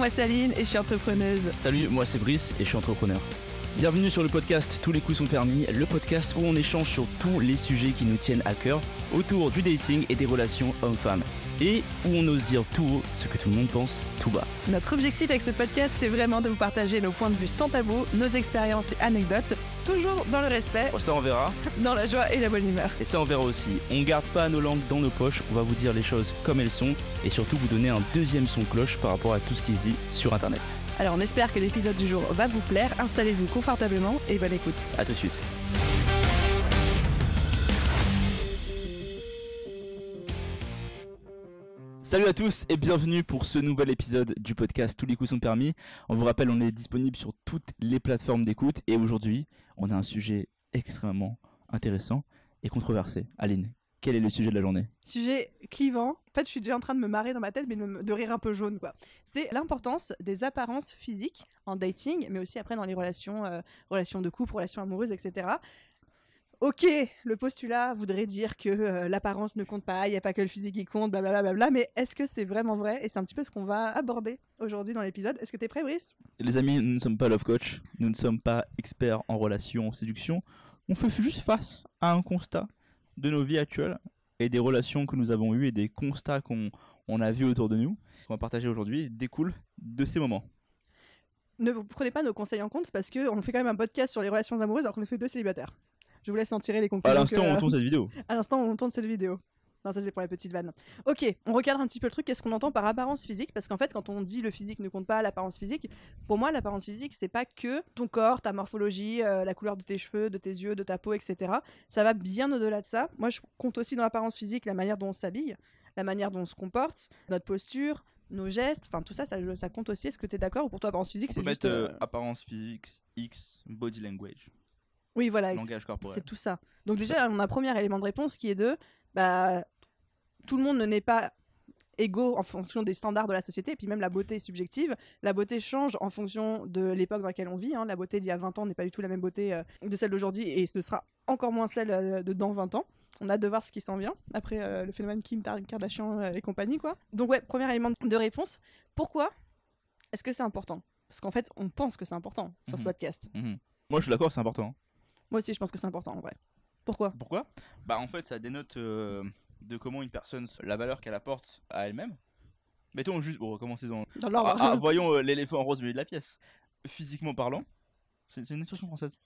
Moi c'est Aline et je suis entrepreneuse. Salut, moi c'est Brice et je suis entrepreneur. Bienvenue sur le podcast Tous les coups sont permis, le podcast où on échange sur tous les sujets qui nous tiennent à cœur autour du dating et des relations hommes-femmes. Et où on ose dire tout haut ce que tout le monde pense tout bas. Notre objectif avec ce podcast, c'est vraiment de vous partager nos points de vue sans tabou, nos expériences et anecdotes, toujours dans le respect, Oh, ça on verra. dans la joie et la bonne humeur. Et ça on verra aussi. On garde pas nos langues dans nos poches, on va vous dire les choses comme elles sont et surtout vous donner un deuxième son cloche par rapport à tout ce qui se dit sur internet. Alors on espère que l'épisode du jour va vous plaire, installez-vous confortablement et bonne écoute. A tout de suite. Salut à tous et bienvenue pour ce nouvel épisode du podcast Tous les coups sont permis. On vous rappelle, on est disponible sur toutes les plateformes d'écoute et aujourd'hui, on a un sujet extrêmement intéressant et controversé. Aline, quel est le sujet de la journée? Sujet clivant. En fait, je suis déjà en train de me marrer dans ma tête, mais de, rire un peu jaune, quoi. C'est l'importance des apparences physiques en dating, mais aussi après dans les relations, euh, relations de couple, relations amoureuses, etc. Ok, le postulat voudrait dire que euh, l'apparence ne compte pas, il n'y a pas que le physique qui compte, blablabla, bla, mais est-ce que c'est vraiment vrai? Et c'est un petit peu ce qu'on va aborder aujourd'hui dans l'épisode. Est-ce que t'es prêt, Brice? Les amis, nous ne sommes pas love coach, nous ne sommes pas experts en relations, en séduction. On fait juste face à un constat de nos vies actuelles et des relations que nous avons eues et des constats qu'on on a vus autour de nous. Ce qu'on va partager aujourd'hui découle de ces moments. Ne prenez pas nos conseils en compte parce qu'on fait quand même un podcast sur les relations amoureuses alors qu'on est fait deux célibataires. Je vous laisse en tirer les À conclusions. l'instant, que- on tourne cette vidéo. À l'instant où on tourne cette vidéo. Non, ça c'est pour la petite vanne. Ok, on recadre un petit peu le truc. Qu'est-ce qu'on entend par apparence physique? Parce qu'en fait, quand on dit le physique ne compte pas, l'apparence physique, pour moi, l'apparence physique, c'est pas que ton corps, ta morphologie, euh, la couleur de tes cheveux, de tes yeux, de ta peau, etc. Ça va bien au-delà de ça. Moi, je compte aussi dans l'apparence physique la manière dont on s'habille, la manière dont on se comporte, notre posture, nos gestes. Enfin, tout ça, ça, ça compte aussi. Est-ce que tu es d'accord? Ou pour toi, apparence physique, c'est juste. euh, apparence physique, X, body language, Oui, voilà. langage corporel. C'est tout ça. Donc déjà, on a un premier élément de réponse qui est de, bah, tout le monde ne n'est pas égaux en fonction des standards de la société, et puis même la beauté est subjective. La beauté change en fonction de l'époque dans laquelle on vit. hein. La beauté d'il y a 20 ans n'est pas du tout la même beauté euh, de celle d'aujourd'hui, et ce sera encore moins celle euh, de dans 20 ans. On a de voir ce qui s'en vient, après euh, le phénomène Kim Kardashian euh, et compagnie, quoi. Donc ouais, premier élément de réponse. Pourquoi est-ce que c'est important? Parce qu'en fait, on pense que c'est important sur ce Mhm. podcast. Mhm. Moi, je suis d'accord, c'est important. Moi aussi, je pense que c'est important, en vrai. Pourquoi? Pourquoi? Bah en fait ça dénote euh, de comment une personne, la valeur qu'elle apporte à elle-même. Mettons juste, bon, recommencer dans... Dans l'ordre. Ah, ah, voyons euh, l'éléphant rose au milieu de la pièce. Physiquement parlant, c'est une expression française.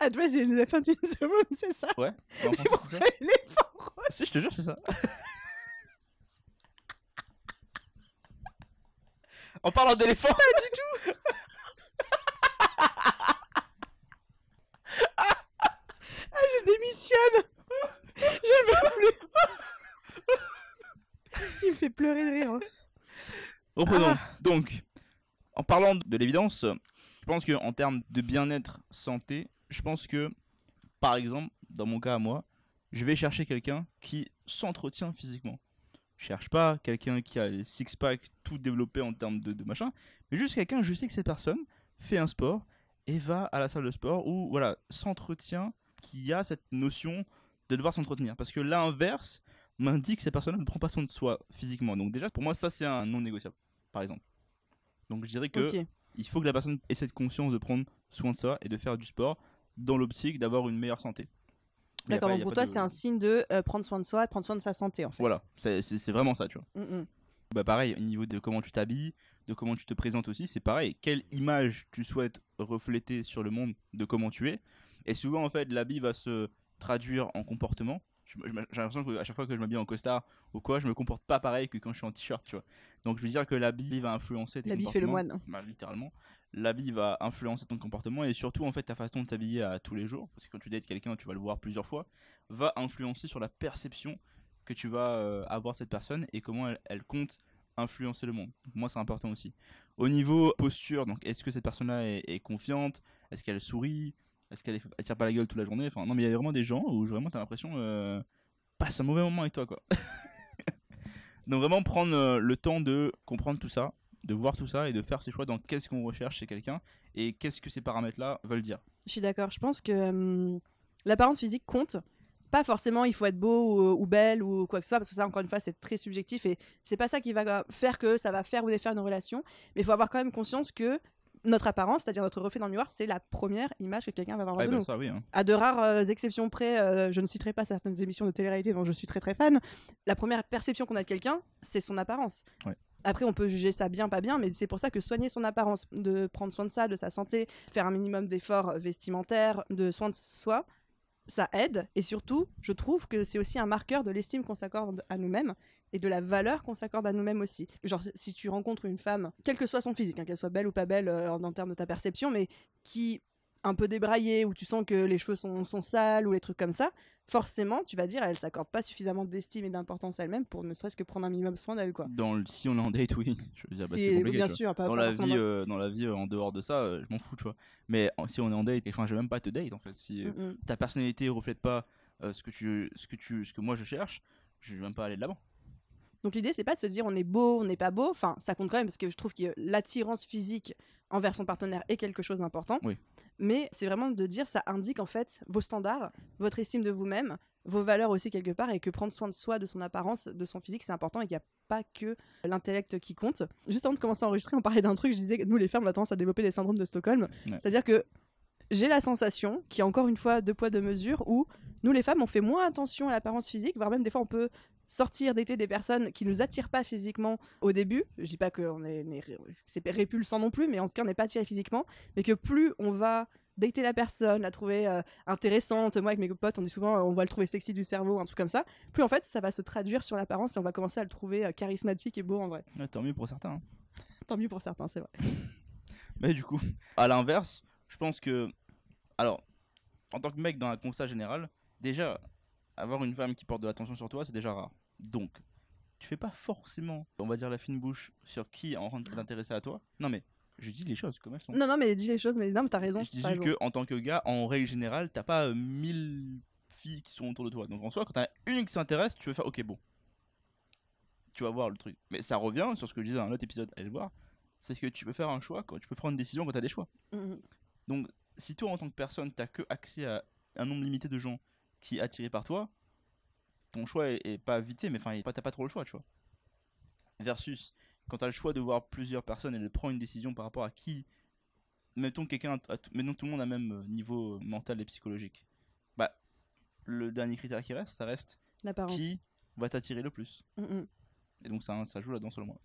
Address the elephant in the room, c'est ça? Ouais. en français, c'est ça? L'éléphant rose Si, je te jure, c'est ça. en parlant d'éléphant, Ah, je démissionne Je ne veux plus Il me fait pleurer de rire. hein. reprenons. Ah. Donc, en parlant de l'évidence, je pense que en termes de bien-être santé, je pense que, par exemple, dans mon cas à moi, je vais chercher quelqu'un qui s'entretient physiquement. Je cherche pas quelqu'un qui a les six-pack tout développé en termes de, de machin, mais juste quelqu'un, je sais que cette personne fait un sport et va à la salle de sport ou voilà, s'entretient, qui a cette notion de devoir s'entretenir. Parce que l'inverse m'indique que cette personne ne prend pas soin de soi physiquement. Donc déjà, pour moi, ça c'est un non négociable, par exemple. Donc je dirais que il faut que la personne ait cette conscience de prendre soin de soi et de faire du sport dans l'optique d'avoir une meilleure santé. D'accord, donc pour toi, de- c'est un signe de euh, prendre soin de soi, prendre soin de sa santé, en fait. Voilà, c'est vraiment ça, tu vois. Mm, mm. Bah pareil, au niveau de comment tu t'habilles, de comment tu te présentes aussi, c'est pareil. Quelle image tu souhaites refléter sur le monde de comment tu es Et souvent, en fait, l'habit va se traduire en comportement. J'ai l'impression qu'à chaque fois que je m'habille en costard ou quoi, je me comporte pas pareil que quand je suis en t-shirt, tu vois. Donc je veux dire que l'habit va influencer tes L'habit fait le comportements. moine. Bah, littéralement. L'habit va influencer ton comportement et surtout, en fait, ta façon de t'habiller à tous les jours. Parce que quand tu dates quelqu'un, tu vas le voir plusieurs fois, va influencer sur la perception que tu vas euh, avoir de cette personne et comment elle, elle compte influencer le monde. Donc, moi, c'est important aussi. Au niveau posture, donc est-ce que cette personne-là est, est confiante? Est-ce qu'elle sourit? Est-ce qu'elle est- tire pas la gueule toute la journée? Enfin, non, mais il y a vraiment des gens où vraiment t'as l'impression euh, passe un mauvais moment avec toi, quoi. donc vraiment prendre euh, le temps de comprendre tout ça, de voir tout ça et de faire ses choix dans qu'est-ce qu'on recherche chez quelqu'un et qu'est-ce que ces paramètres-là veulent dire. Je suis d'accord. Je pense que l'apparence physique compte pas forcément il faut être beau ou, ou belle ou quoi que ce soit parce que ça encore une fois c'est très subjectif et c'est pas ça qui va faire que ça va faire ou défaire une relation mais il faut avoir quand même conscience que notre apparence, c'est-à-dire notre reflet dans le miroir, c'est la première image que quelqu'un va avoir de bah, nous. ça, oui, hein. À de rares euh, exceptions près, euh, je ne citerai pas certaines émissions de télé-réalité dont je suis très très fan. La première perception qu'on a de quelqu'un, c'est son apparence. Ouais. Après, on peut juger ça bien, pas bien, mais c'est pour ça que soigner son apparence, de prendre soin de ça, de sa santé, faire un minimum d'efforts vestimentaires, de soins de soi, ça aide. Et surtout, je trouve que c'est aussi un marqueur de l'estime qu'on s'accorde à nous-mêmes et de la valeur qu'on s'accorde à nous-mêmes aussi. Genre, si tu rencontres une femme, quel que soit son physique, hein, qu'elle soit belle ou pas belle euh, en, en termes de ta perception, mais qui un peu débraillée, où tu sens que les cheveux sont, sont sales ou les trucs comme ça, forcément, tu vas dire, elle s'accorde pas suffisamment d'estime et d'importance à elle-même pour ne serait-ce que prendre un minimum soin d'elle, quoi. Dans le- si on est en date, oui. Je veux dire, bah, c'est bien sûr, pas, dans pas la vie, euh, dans la vie euh, en dehors de ça, euh, je m'en fous, tu vois. Mais en- si on est en date, enfin, je vais même pas te date en fait. Si euh, Mm, mm. ta personnalité reflète pas ce que tu, ce que tu, ce que moi je cherche, je vais même pas aller de l'avant. Donc l'idée, c'est pas de se dire on est beau, on n'est pas beau. Enfin, ça compte quand même parce que je trouve que l'attirance physique envers son partenaire est quelque chose d'important. Oui. Mais c'est vraiment de dire ça indique en fait vos standards, votre estime de vous-même, vos valeurs aussi quelque part, et que prendre soin de soi, de son apparence, de son physique, c'est important et qu'il n'y a pas que l'intellect qui compte. Juste avant de commencer à enregistrer, on parlait d'un truc, je disais que nous les femmes, on a tendance à développer des syndromes de Stockholm. Ouais. C'est-à-dire que j'ai la sensation, qui est encore une fois deux poids deux mesures, où nous les femmes, on fait moins attention à l'apparence physique, voire même des fois on peut sortir d'été des personnes qui nous attirent pas physiquement au début. Je dis pas que on est, c'est répulsant non plus, mais en tout cas on n'est pas attiré physiquement, mais que plus on va dater la personne, la trouver euh, intéressante. Moi avec mes potes, on dit souvent euh, on va le trouver sexy du cerveau, un truc comme ça. Plus en fait ça va se traduire sur l'apparence et on va commencer à le trouver euh, charismatique et beau en vrai. Ouais, tant mieux pour certains. hein. Tant mieux pour certains, c'est vrai. Mais du coup, à l'inverse, je pense que. Alors, en tant que mec, dans un constat général, déjà, avoir une femme qui porte de l'attention sur toi, c'est déjà rare. Donc, tu fais pas forcément, on va dire, la fine bouche sur qui est en train de t'intéresser à toi. Non, mais je dis les choses comme elles sont. Non non mais dis les choses, mais non mais t'as raison. je dis juste que, en tant que gars, en règle générale, t'as pas euh, 1000 filles qui sont autour de toi. Donc, en soi, quand t'as une qui s'intéresse, tu veux faire, ok, bon. Tu vas voir le truc. Mais ça revient sur ce que je disais dans un autre épisode, allez le voir. C'est que tu peux faire un choix, quand tu peux prendre une décision quand t'as des choix. Mhm. Donc, si toi, en tant que personne, t'as que accès à un nombre limité de gens qui est attiré par toi, ton choix est, est pas vité, mais enfin, t'as pas trop le choix, tu vois. Versus, quand t'as le choix de voir plusieurs personnes et de prendre une décision par rapport à qui, mettons que quelqu'un, mettons tout le monde a le même euh, niveau mental et psychologique, bah, le dernier critère qui reste, ça reste L'apparence. qui va t'attirer le plus. Mhm. Et donc, ça, ça joue là-dedans selon moi.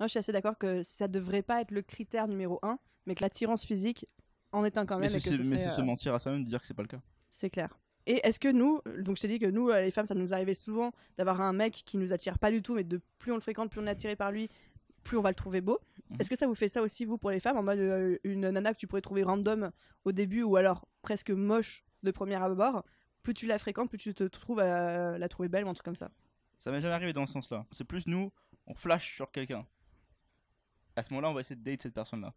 Non, je suis assez d'accord que ça devrait pas être le critère numéro un, mais que l'attirance physique en est un quand même. c'est ce mais c'est se euh, mentir à soi-même de dire que c'est pas le cas. C'est clair. Et est-ce que nous, donc je t'ai dit que nous, euh, les femmes, ça nous arrivait souvent d'avoir un mec qui nous attire pas du tout, mais de plus on le fréquente, plus on est attiré par lui, plus on va le trouver beau. Mhm. Est-ce que ça vous fait ça aussi, vous, pour les femmes, en mode euh, une nana que tu pourrais trouver random au début ou alors presque moche de premier abord Plus tu la fréquentes, plus tu te trouves à la trouver belle ou un truc comme ça? Ça m'est jamais arrivé dans ce sens-là. C'est plus nous, on flash sur quelqu'un. À ce moment-là, on va essayer de date cette personne-là.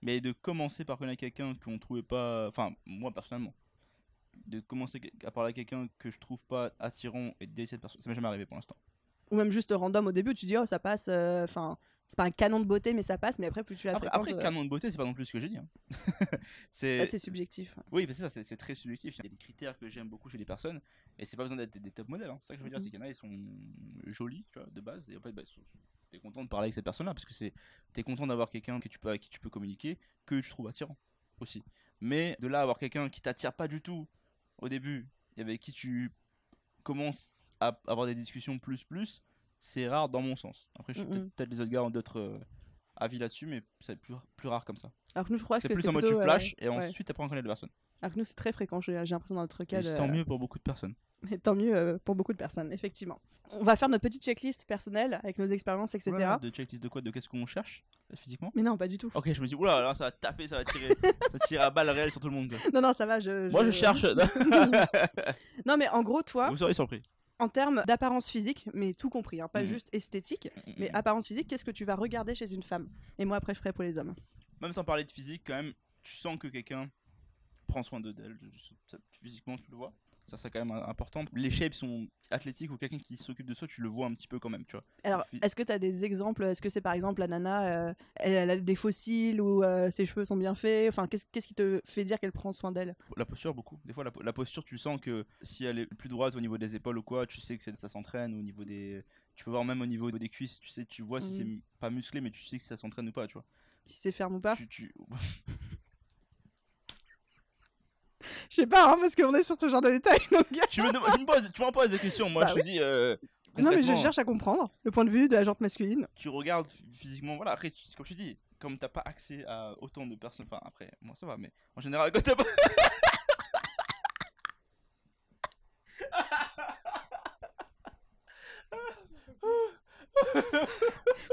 Mais de commencer par connaître quelqu'un qu'on trouvait pas. Enfin, moi personnellement. De commencer à parler à quelqu'un que je trouve pas attirant et de date cette personne. Ça m'est jamais arrivé pour l'instant. Ou même juste random au début, tu dis, oh, ça passe, euh, enfin, c'est pas un canon de beauté, mais ça passe, mais après, plus tu la Après, fréquentes. après, euh, canon de beauté, c'est pas non plus ce que j'ai dit. hein. c'est bah, subjectif. Oui, mais c'est ça, c'est très subjectif. Il y a des critères que j'aime beaucoup chez les personnes, et c'est pas besoin d'être des top modèles. hein. C'est ça que je veux dire, Mhm. c'est qu'il y en a, ils sont jolis, tu vois, de base, et en fait, bah, t'es content de parler avec cette personne-là, parce que c'est, t'es content d'avoir quelqu'un que tu peux, avec qui tu peux communiquer, que tu trouves attirant aussi. Mais de là avoir quelqu'un qui t'attire pas du tout au début, et avec qui tu commences à avoir des discussions plus plus, c'est rare dans mon sens. Après, je sais Mhm. peut-être les autres gars ont d'autres euh, avis là-dessus, mais c'est plus, plus rare comme ça. Alors que nous, je crois C'est que plus c'est en mode tu euh, flash, et ouais. ensuite après on connaît la personne. Alors que nous, c'est très fréquent, j'ai l'impression dans notre cas. Et tant mieux pour beaucoup de personnes. Et tant mieux euh, pour beaucoup de personnes, effectivement. On va faire notre petite checklist personnelle avec nos expériences, etc. Oula, de checklist de quoi De qu'est-ce qu'on cherche euh, physiquement? Mais non, pas du tout. Ok, je me dis, oula, là ça va taper, ça va tirer, ça va tirer à balles réelles sur tout le monde. quoi. Non, non, ça va, je. Moi je cherche. non, mais en gros, toi, Vous serez surpris. en termes d'apparence physique, mais tout compris, hein, pas Mhm. juste esthétique, mais apparence physique, qu'est-ce que tu vas regarder chez une femme? Et moi, après, je ferai pour les hommes. Même sans parler de physique, quand même, tu sens que quelqu'un prend soin de d'elle. Physiquement, tu le vois. Ça, c'est quand même important. Les shapes sont athlétiques ou quelqu'un qui s'occupe de soi, tu le vois un petit peu quand même, tu vois. Alors, est-ce que tu as des exemples Est-ce que c'est par exemple la nana, euh, elle, a des fossiles ou euh, ses cheveux sont bien faits? Enfin, qu'est-ce qui te fait dire qu'elle prend soin d'elle? La posture, beaucoup. Des fois, la, la posture, tu sens que si elle est plus droite au niveau des épaules ou quoi, tu sais que ça s'entraîne au niveau des. Tu peux voir même au niveau des cuisses, tu sais, tu vois si c'est m- pas musclé, mais tu sais que ça s'entraîne ou pas, tu vois. Si c'est ferme ou pas? Tu, tu- Je sais pas, hein, parce qu'on est sur ce genre de détails. donc- tu me, demandes- tu me poses, tu m'en poses des questions. Moi, Bah je oui. te dis. euh, non, mais je cherche à comprendre le point de vue de la jante masculine. Tu regardes physiquement, voilà. Après, tu- comme je te dis, comme t'as pas accès à autant de personnes. Enfin, après, moi ça va, mais en général, quand t'as pas.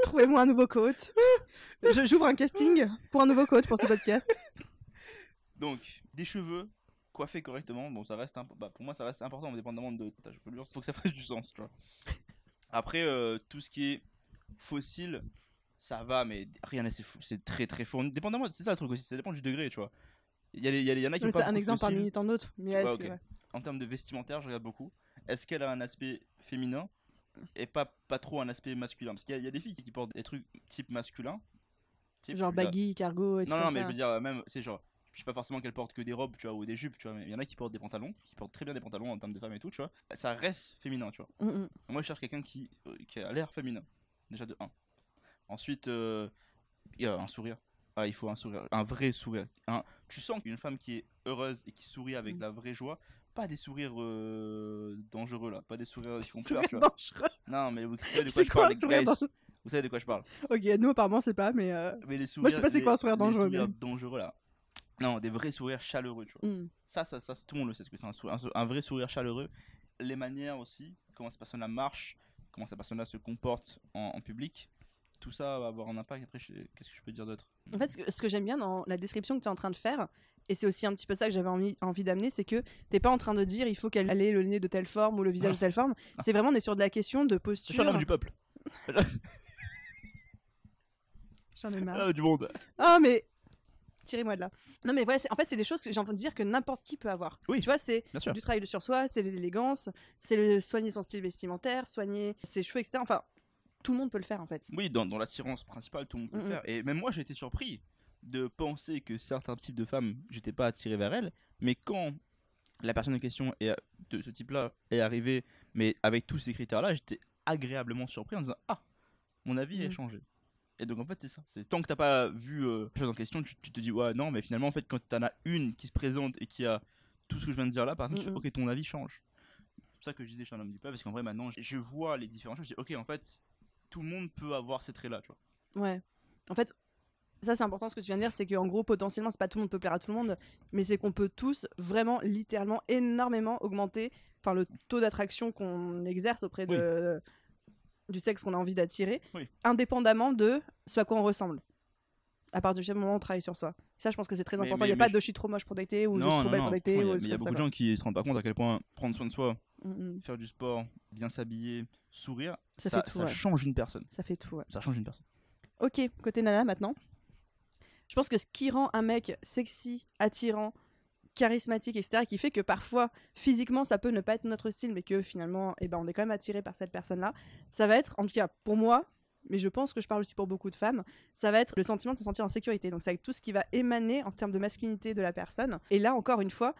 Trouvez-moi un nouveau coach. J'ouvre un casting pour un nouveau coach pour ce podcast. Donc, des cheveux coiffés correctement, bon, ça reste imp- bah, pour moi, ça reste important, indépendamment de ta chevelure. Faut que ça fasse du sens, tu vois. Après, euh, tout ce qui est fossile, ça va, mais rien n'est fou, c'est très très fourni. Dépendamment, c'est ça le truc aussi, ça dépend du degré, tu vois. Il y, a les- il y, a les- il y en a qui C'est un exemple parmi tant d'autres. Mais Ouais, est-ce ok. que- ouais. En termes de vestimentaire, je regarde beaucoup. Est-ce qu'elle a un aspect féminin et pas, pas trop un aspect masculin? Parce qu'il y, y a des filles qui portent des trucs type masculin. type, Genre dire- baggy, cargo et tout non, non, comme mais ça. je veux dire, euh, même, c'est genre, je sais pas forcément qu'elles portent que des robes, tu vois, ou des jupes, tu vois, mais il y en a qui portent des pantalons, qui portent très bien des pantalons en termes de femmes et tout, tu vois. Ça reste féminin, tu vois. Mm, mm. Moi, je cherche quelqu'un qui, euh, qui a l'air féminin, déjà de 1. Ensuite, euh, il y a un sourire. Ah, il faut un sourire, un vrai sourire. Un- tu sens qu'une femme qui est heureuse et qui sourit avec Mm. de la vraie joie, pas des sourires euh, dangereux là, pas des sourires qui font peur, tu vois. dangereux. Non, mais vous savez de quoi je quoi parle, guys. dangereux Vous savez de quoi je parle. Ok, nous apparemment c'est pas, mais. euh, Mais les sourires, Moi, je sais pas c'est les- quoi un sourire les dangereux, sourires mais- dangereux là. Non, des vrais sourires chaleureux, tu vois. mm. Ça, ça, ça, tout le monde le sait ce que c'est un, vrai sourire chaleureux. Les manières aussi, comment cette personne-là marche, comment cette personne-là se comporte en, en public, tout ça va avoir un impact. Après, je- qu'est-ce que je peux dire d'autre? En fait, ce que, ce que j'aime bien dans la description que tu es en train de faire, et c'est aussi un petit peu ça que j'avais envie, envie d'amener, c'est que t'es pas en train de dire il faut qu'elle ait le nez de telle forme ou le visage de telle forme. C'est vraiment, on est sur de la question de Je posture. suis un homme du peuple, J'en ai marre. homme du monde. Ah, mais. Tirez-moi de là. Non, mais voilà, en fait, c'est des choses que j'ai envie de dire que n'importe qui peut avoir. Oui, Tu vois, c'est du travail sur soi, c'est l'élégance, c'est le soigner son style vestimentaire, soigner ses cheveux, etc. Enfin, tout le monde peut le faire en fait. Oui, dans, dans l'attirance principale, tout le monde peut le faire. Et même moi, j'ai été surpris de penser que certains types de femmes, j'étais pas attiré vers elles. Mais quand la personne en question est, de ce type-là est arrivée, mais avec tous ces critères-là, j'étais agréablement surpris en disant Ah, mon avis a Mhm. changé. Et donc en fait, c'est ça. C'est tant que t'as pas vu euh, la chose en question, tu, tu te dis Ouais, non, mais finalement, en fait, quand t'en as une qui se présente et qui a tout ce que je viens de dire là, par exemple, tu fais Mhm. Ok, ton avis change. C'est pour ça que je disais, je suis un homme du peuple, parce qu'en vrai, maintenant, je, vois les différentes choses. Je dis Ok, en fait, tout le monde peut avoir ces traits-là, tu vois. Ouais. En fait, ça c'est important ce que tu viens de dire, c'est qu'en gros, potentiellement, c'est pas tout le monde peut plaire à tout le monde, mais c'est qu'on peut tous vraiment, littéralement, énormément augmenter enfin, le taux d'attraction qu'on exerce auprès de, du sexe qu'on a envie d'attirer, Oui. indépendamment de ce à quoi on ressemble. À partir du moment où on travaille sur soi. Ça, je pense que c'est très Mais- important. Il n'y a pas je- de je suis trop moche pour dater ou je suis non, trop non, belle non, pour dater. il y a- y beaucoup de gens qui se rendent pas compte à quel point prendre soin de soi. Mm, mm. faire du sport, bien s'habiller, sourire, Ça tout, ça ouais. change une personne. Ça fait tout. ouais. Ça change une personne. Ok, côté Nana maintenant. Je pense que ce qui rend un mec sexy, attirant, charismatique, etc., qui fait que parfois, physiquement, ça peut ne pas être notre style, mais que finalement, eh ben, on est quand même attiré par cette personne-là, ça va être, en tout cas pour moi, mais je pense que je parle aussi pour beaucoup de femmes, ça va être le sentiment de se sentir en sécurité. Donc c'est avec tout ce qui va émaner en termes de masculinité de la personne. Et là, encore une fois,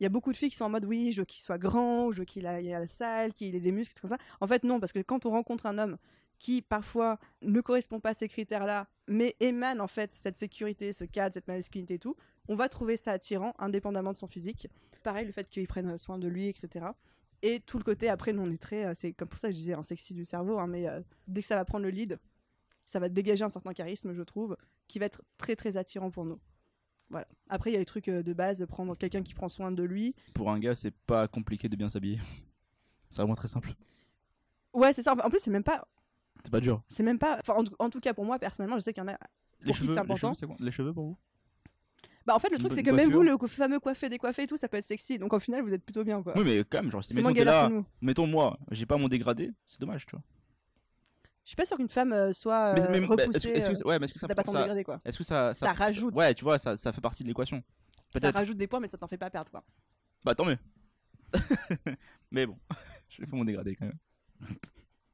il y a beaucoup de filles qui sont en mode oui, je veux qu'il soit grand, je veux qu'il ait la salle, qu'il ait des muscles, comme ça. En fait, non, parce que quand on rencontre un homme qui parfois ne correspond pas à ces critères-là, mais émane en fait cette sécurité, ce cadre, cette masculinité et tout, on va trouver ça attirant, indépendamment de son physique. Pareil, le fait qu'il prenne soin de lui, etc. Et tout le côté, après, nous on est très, euh, c'est comme pour ça que je disais un sexy du cerveau, hein, mais euh, dès que ça va prendre le lead, ça va dégager un certain charisme, je trouve, qui va être très très attirant pour nous. Voilà. Après, il y a les trucs euh, de base, prendre quelqu'un qui prend soin de lui. Pour un gars, c'est pas compliqué de bien s'habiller. C'est vraiment très simple. Ouais, c'est ça. En plus, c'est même pas, C'est pas dur. c'est même pas. Enfin, en, tout- en tout cas, pour moi personnellement, je sais qu'il y en a Les Pour qui cheveux, c'est les important cheveux, c'est quoi Les cheveux pour vous? Bah en fait le Une truc c'est que même vous coiffure. le fameux coiffé décoiffé et tout ça peut être sexy donc au final vous êtes plutôt bien quoi. Oui, mais quand même, genre, si c'est mettons, galère là, mettons moi, j'ai pas mon dégradé, c'est dommage, tu vois. Je suis pas sûre qu'une femme euh, soit Mais- euh, mais- mais est-ce repoussée que- est-ce que euh, ouais, mais est-ce que ça pas ton ça- dégradé quoi. Est-ce que ça, Ça rajoute. Ouais, tu vois, ça, ça fait partie de l'équation. Ça rajoute des points mais ça t'en fait pas perdre quoi. Bah tant mieux. Mais bon, je fais mon dégradé quand même.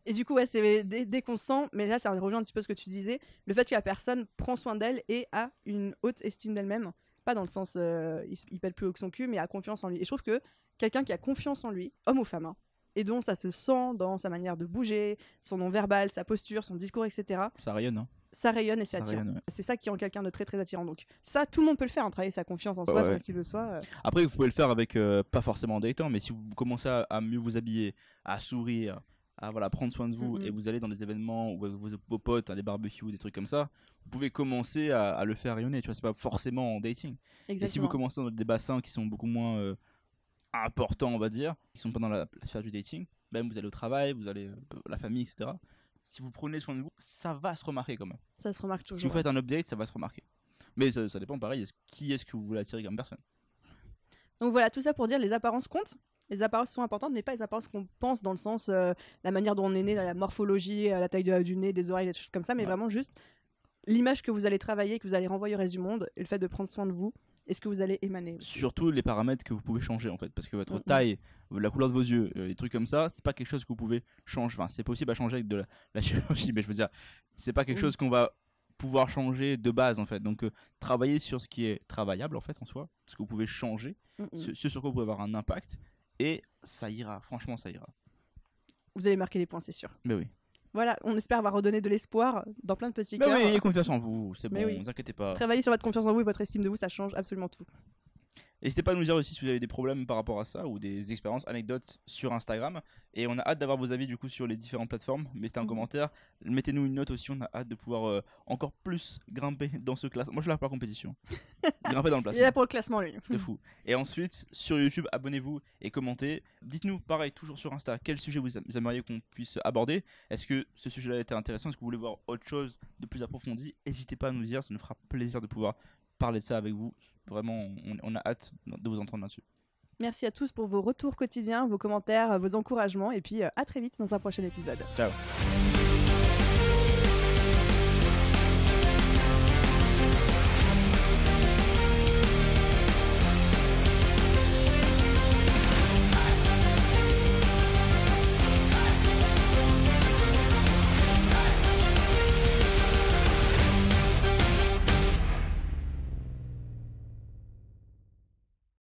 Et du coup, ouais, c'est dès, dès qu'on sent, mais là, ça rejoint un petit peu ce que tu disais, le fait que la personne prend soin d'elle et a une haute estime d'elle-même. Pas dans le sens, euh, il, pèle plus haut que son cul, mais a confiance en lui. Et je trouve que quelqu'un qui a confiance en lui, homme ou femme, hein, et dont ça se sent dans sa manière de bouger, son nom verbal, sa posture, son discours, etc., Ça rayonne, hein. ça rayonne et c'est Ça ouais. C'est ça qui rend quelqu'un de très très attirant. Donc ça, tout le monde peut le faire, hein, travailler sa confiance en soi, Ouais, son ouais. estime de soi. euh. Après, vous pouvez le faire avec, euh, pas forcément en datant, mais si vous commencez à, à mieux vous habiller, à sourire, à voilà, prendre soin de vous, Mhm. et vous allez dans des événements ou avec vos, vos potes, hein, des barbecues, des trucs comme ça, vous pouvez commencer à, à le faire rayonner. Tu vois, c'est pas forcément en dating. Et si vous commencez dans des bassins qui sont beaucoup moins euh, importants, on va dire, qui sont pas dans la, la sphère du dating, même vous allez au travail, vous allez euh, la famille, etc. Si vous prenez soin de vous, ça va se remarquer quand même. Ça se remarque Si vous toujours. faites un update, ça va se remarquer. Mais ça, ça dépend pareil, qui est-ce que vous voulez attirer comme personne? Donc voilà, tout ça pour dire les apparences comptent. Les apparences sont importantes, mais pas les apparences qu'on pense dans le sens euh, la manière dont on est né, la morphologie, euh, la taille de- du nez, des oreilles, des choses comme ça, mais Ouais. vraiment juste l'image que vous allez travailler, que vous allez renvoyer au reste du monde, et le fait de prendre soin de vous, et ce que vous allez émaner. Surtout les paramètres que vous pouvez changer en fait, parce que votre Mhm. taille, la couleur de vos yeux, euh, des trucs comme ça, c'est pas quelque chose que vous pouvez changer. Enfin, c'est possible à changer avec de la, la chirurgie, mais je veux dire, c'est pas quelque chose qu'on va pouvoir changer de base en fait. Donc, euh, travailler sur ce qui est travaillable en fait en soi, ce que vous pouvez changer, Mm, mm. ce, ce sur quoi vous pouvez avoir un impact, et ça ira. Franchement, ça ira. Vous allez marquer les points, c'est sûr. Mais oui. Voilà, on espère avoir redonné de l'espoir dans plein de petits Mais cœurs. oui, ayez confiance en vous. C'est bon, Mais oui. ne vous inquiétez pas. Travailler sur votre confiance en vous et votre estime de vous, ça change absolument tout. N'hésitez pas à nous dire aussi si vous avez des problèmes par rapport à ça ou des expériences, anecdotes sur Instagram. Et on a hâte d'avoir vos avis du coup sur les différentes plateformes. Mettez un Mhm. commentaire, mettez-nous une note aussi. On a hâte de pouvoir euh, encore plus grimper dans ce classement. Moi je suis là pour la compétition. grimper dans le Il est là classement. pour le classement, lui. C'est fou. Et ensuite, sur YouTube, abonnez-vous et commentez. Dites-nous, pareil, toujours sur Insta, quel sujet vous vous aimeriez qu'on puisse aborder. Est-ce que ce sujet-là était intéressant? Est-ce que vous voulez voir autre chose de plus approfondi? N'hésitez pas à nous dire, ça nous fera plaisir de pouvoir parler de ça avec vous. Vraiment, on, on a hâte de vous entendre là-dessus. Merci à tous pour vos retours quotidiens, vos commentaires, vos encouragements, et puis euh, à très vite dans un prochain épisode. Ciao.